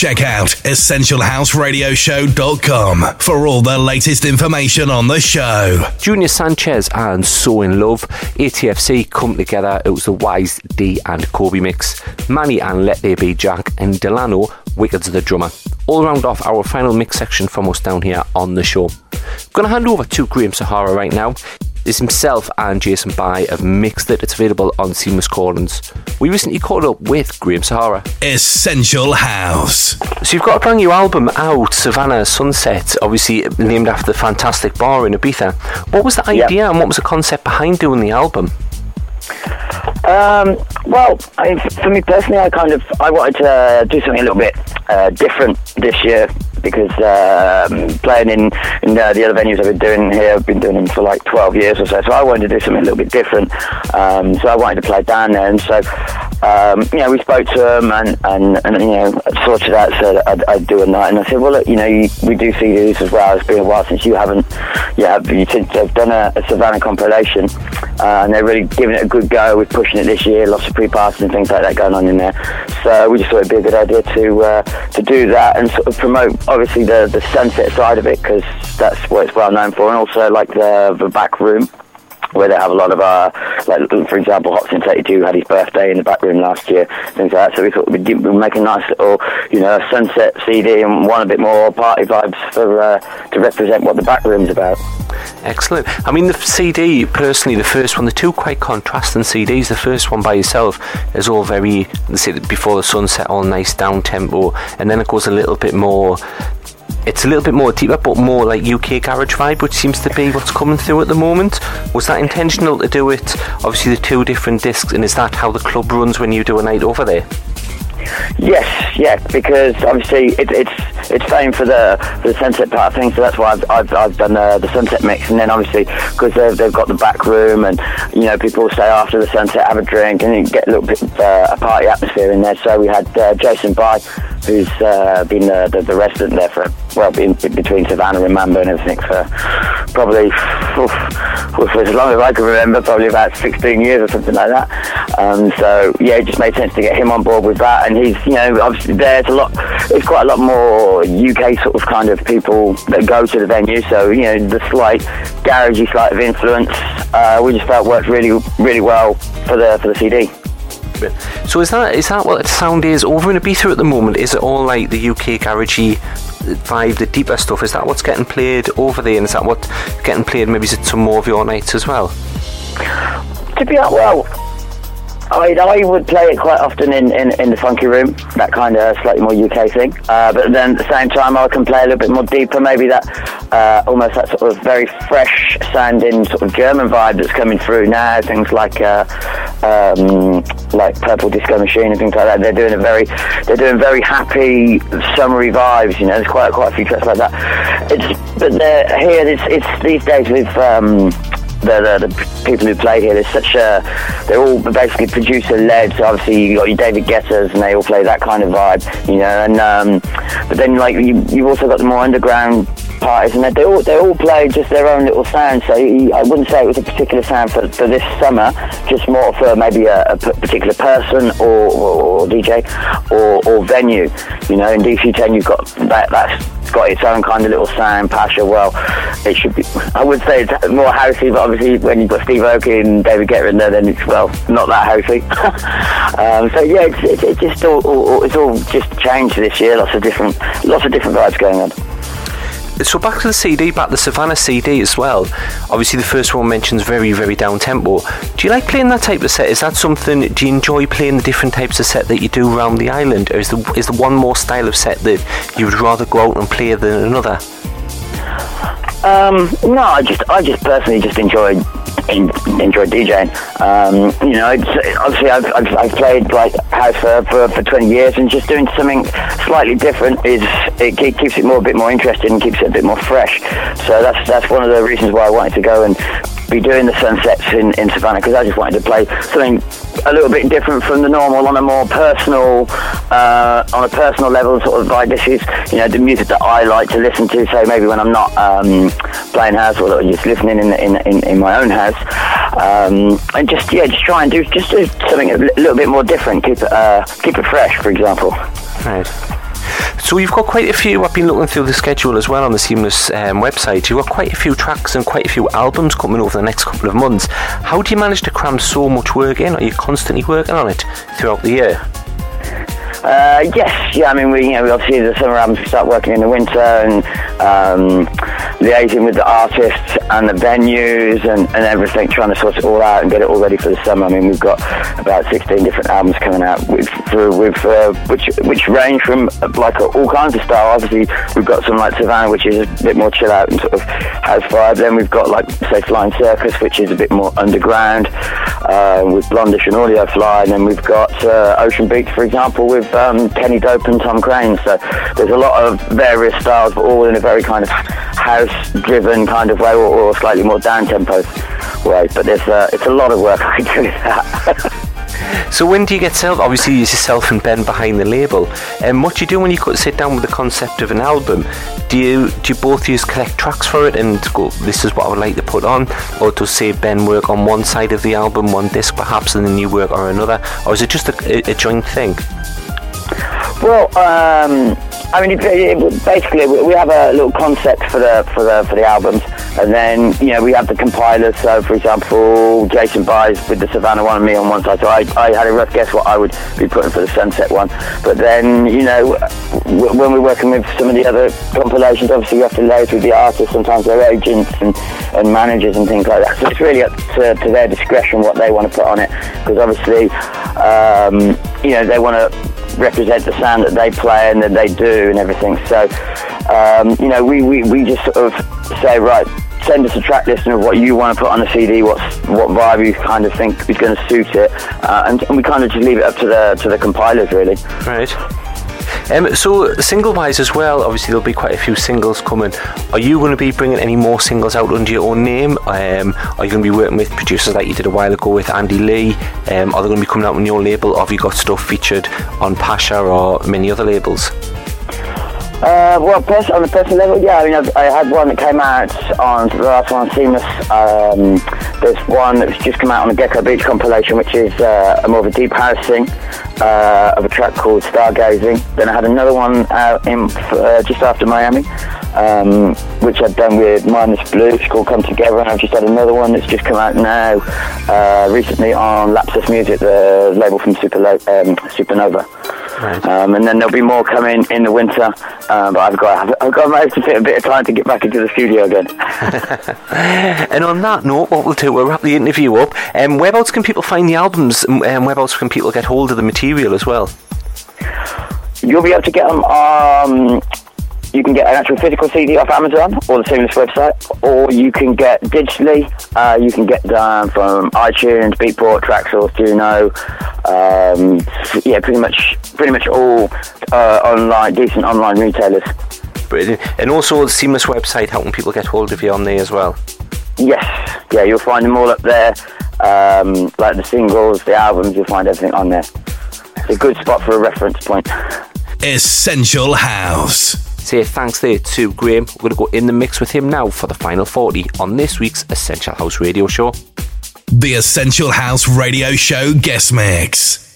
Check out EssentialHouseRadioshow.com for all the latest information on the show. Junior Sanchez and So In Love, ATFC come together. It was the Wise D and Kobe mix. Manny and Let There Be Jack and Delano, Wicked's the drummer. All round off our final mix section from us down here on the show. I'm to hand over to Graham Sahara right now is himself and Jason Bye have mixed it. It's available on Seamless Recordings. We recently caught up with Graham Sahara. Essential House. So you've got a brand new album out, Savannah Sunset, obviously named after the fantastic bar in Ibiza. What was the idea yep. and what was the concept behind doing the album? Um, well, I for me personally, I kind of I wanted to do something a little bit uh, different this year because um, playing in, in uh, the other venues I've been doing here, I've been doing them for like 12 years or so. So I wanted to do something a little bit different. Um, so I wanted to play down there, and so um, you know we spoke to them and, and, and you know sorted out so I'd, I'd, do a night, and I said, well, look, you know, you, we do CDs as well. It's been a while since you haven't, you have you have done a, a Savannah compilation, uh, and they're really giving it a good go. We're pushing it this year, lots of pre-passes and things like that going on in there. So we just thought it'd be a good idea to uh, to do that and sort of promote obviously the the sunset side of it because that's what it's well known for, and also like the the back room where they have a lot of our, uh, like for example, Hot Since 82 had his birthday in the back room last year, things like that. So we thought we'd, we'd make a nice little, you know, sunset CD and want a bit more party vibes for uh, to represent what the back room's about. Excellent. I mean, the CD, personally, the first one, the two quite contrasting CDs. The first one by yourself is all very, say, before the sunset, all nice down tempo, and then it goes a little bit more it's a little bit more deeper, but more like UK garage vibe, which seems to be what's coming through at the moment. Was that intentional to do it? Obviously, the two different discs, and is that how the club runs when you do a night over there? Yes, yeah, because obviously it, it's it's fame for the for the sunset part of things, so that's why I've I've, I've done uh, the sunset mix, and then obviously because they've, they've got the back room, and you know people stay after the sunset, have a drink, and get a little bit uh, a party atmosphere in there. So we had uh, Jason Bye, who's uh, been the, the, the resident there for well, in, between Savannah and Mamba and everything for probably oof, for as long as I can remember, probably about 16 years or something like that. Um, so yeah, it just made sense to get him on board with that, and he's you know obviously there's a lot, there's quite a lot more UK sort of kind of people that go to the venue. So you know the slight garagey slight of influence, uh, we just felt worked really really well for the for the CD. So is that is that what the sound is over in Ibiza at the moment? Is it all like the UK garagey vibe, the deeper stuff? Is that what's getting played over there, and is that what getting played maybe some more of your nights as well? To be honest, well, I, I would play it quite often in, in, in the funky room, that kind of slightly more UK thing. Uh, but then at the same time, I can play a little bit more deeper, maybe that uh, almost that sort of very fresh sounding sort of German vibe that's coming through now. Things like uh, um, like Purple Disco Machine and things like that. They're doing a very they're doing very happy summery vibes. You know, there's quite quite a few tracks like that. It's but here it's it's these days with. Um, the, the, the, people who play here. There's such a, they're all basically producer led. So obviously you got your David Guettas and they all play that kind of vibe, you know. And um, but then like you, you've also got the more underground parties, and they all they all play just their own little sound. So I wouldn't say it was a particular sound for, for this summer, just more for maybe a, a particular person or, or, or DJ or, or venue. You know, in DC10 you've got that that's got its own kind of little sound. Pacha, well, it should be. I would say it's more housey, but obviously when you've got Steve Aoki and David Guetta in there, then it's well not that housey. um, so yeah, it's, it's, just all, all, it's all just changed this year. Lots of different lots of different vibes going on so back to the CD, back the Savannah CD as well. Obviously, the first one mentions very, very down tempo. Do you like playing that type of set? Is that something? Do you enjoy playing the different types of set that you do around the island, or is the is the one more style of set that you would rather go out and play than another? Um, no, I just I just personally just enjoy enjoy DJing. Um, you know, obviously I've, I've, I've, played like house for, for, for 20 years, and just doing something slightly different is it keeps it more a bit more interesting and keeps it a bit more fresh. So that's that's one of the reasons why I wanted to go and be doing the sunsets in, in Savannah because I just wanted to play something a little bit different from the normal on a more personal uh, on a personal level sort of vibe. This is you know the music that I like to listen to. So maybe when I'm not um, playing house or just listening in, in, in, in my own house, um, and just yeah, just try and do just do something a little bit more different. Keep it uh, keep it fresh, for example. Right. So you've got quite a few. I've been looking through the schedule as well on the Seamless um, website. You've got quite a few tracks and quite a few albums coming over the next couple of months. How do you manage to cram so much work in? Are you constantly working on it throughout the year? Uh, yes, yeah. I mean, we you know we obviously the summer albums start working in the winter and um, liaising with the artists and the venues and, and everything, trying to sort it all out and get it all ready for the summer. I mean, we've got about 16 different albums coming out with, through, with uh, which which range from like all kinds of style. Obviously, we've got some like Savannah, which is a bit more chill out and sort of house vibe. Then we've got like say Flying Circus, which is a bit more underground uh, with Blondish and Audio Fly. And then we've got uh, Ocean Beach, for example, with um, Kenny Dope and Tom Crane. So there's a lot of various styles, but all in a very kind of house-driven kind of way, or, or slightly more down-tempo way. But there's uh, it's a lot of work I do with that. So when do you get self? Obviously, it's yourself and Ben behind the label. And um, what do you do when you sit down with the concept of an album? Do you do you both use collect tracks for it and go, this is what I would like to put on, or does say Ben work on one side of the album, one disc perhaps, and then you work on another, or is it just a, a joint thing? Well, um, I mean, it, it, basically, we have a little concept for the for the for the albums, and then you know we have the compilers. So, for example, Jason Bye's with the Savannah one and me on one side. So I, I had a rough guess what I would be putting for the Sunset one. But then you know when we're working with some of the other compilations, obviously we have to liaise with the artists, sometimes their agents and, and managers and things like that. So it's really up to, to their discretion what they want to put on it, because obviously um, you know they want to represent the sound that they play and that they do and everything. So, um, you know, we, we, we just sort of say, right, send us a track list of what you want to put on the CD, what's, what vibe you kind of think is going to suit it, uh, and, and, we kind of just leave it up to the to the compilers, really. Right. Um, so single wise as well, obviously there'll be quite a few singles coming. Are you going to be bringing any more singles out under your own name? Um, are you going to be working with producers like you did a while ago with Andy Lee? Um, are they going to be coming out on your label? Have you got stuff featured on Pacha or many other labels? Uh, well, pers- on the personal level, yeah. I mean, I've, i had one that came out on the last one, Seamless. Um, there's one that's just come out on the Gecko Beach compilation, which is uh, a more of a deep house thing uh, of a track called Stargazing. Then I had another one out in uh, just after Miami, um, which I've done with Minus Blue. It's called Come Together, and I've just had another one that's just come out now uh, recently on Lapsus Music, the label from Superlo- um, Supernova. Right. Um, and then there'll be more coming in the winter, uh, but I've got I've got managed to fit a bit of time to get back into the studio again. and on that note, what we'll do, we'll wrap the interview up. Um, whereabouts can people find the albums? And um, whereabouts can people get hold of the material as well? You'll be able to get them um, you can get an actual physical CD off Amazon or the Seamless website, or you can get digitally. Uh, you can get them from iTunes, Beatport, Traxsource, Juno. Um, yeah, pretty much, pretty much all uh, online, decent online retailers. Brilliant. And also the Seamless website. helping people get hold of you on there as well? Yes, yeah, you'll find them all up there. Um, like the singles, the albums, you'll find everything on there. It's a good spot for a reference point. Essential House say thanks there to Graham. We're going to go in the mix with him now for the final 40 on this week's Essential House Radio Show. The Essential House Radio Show guest mix.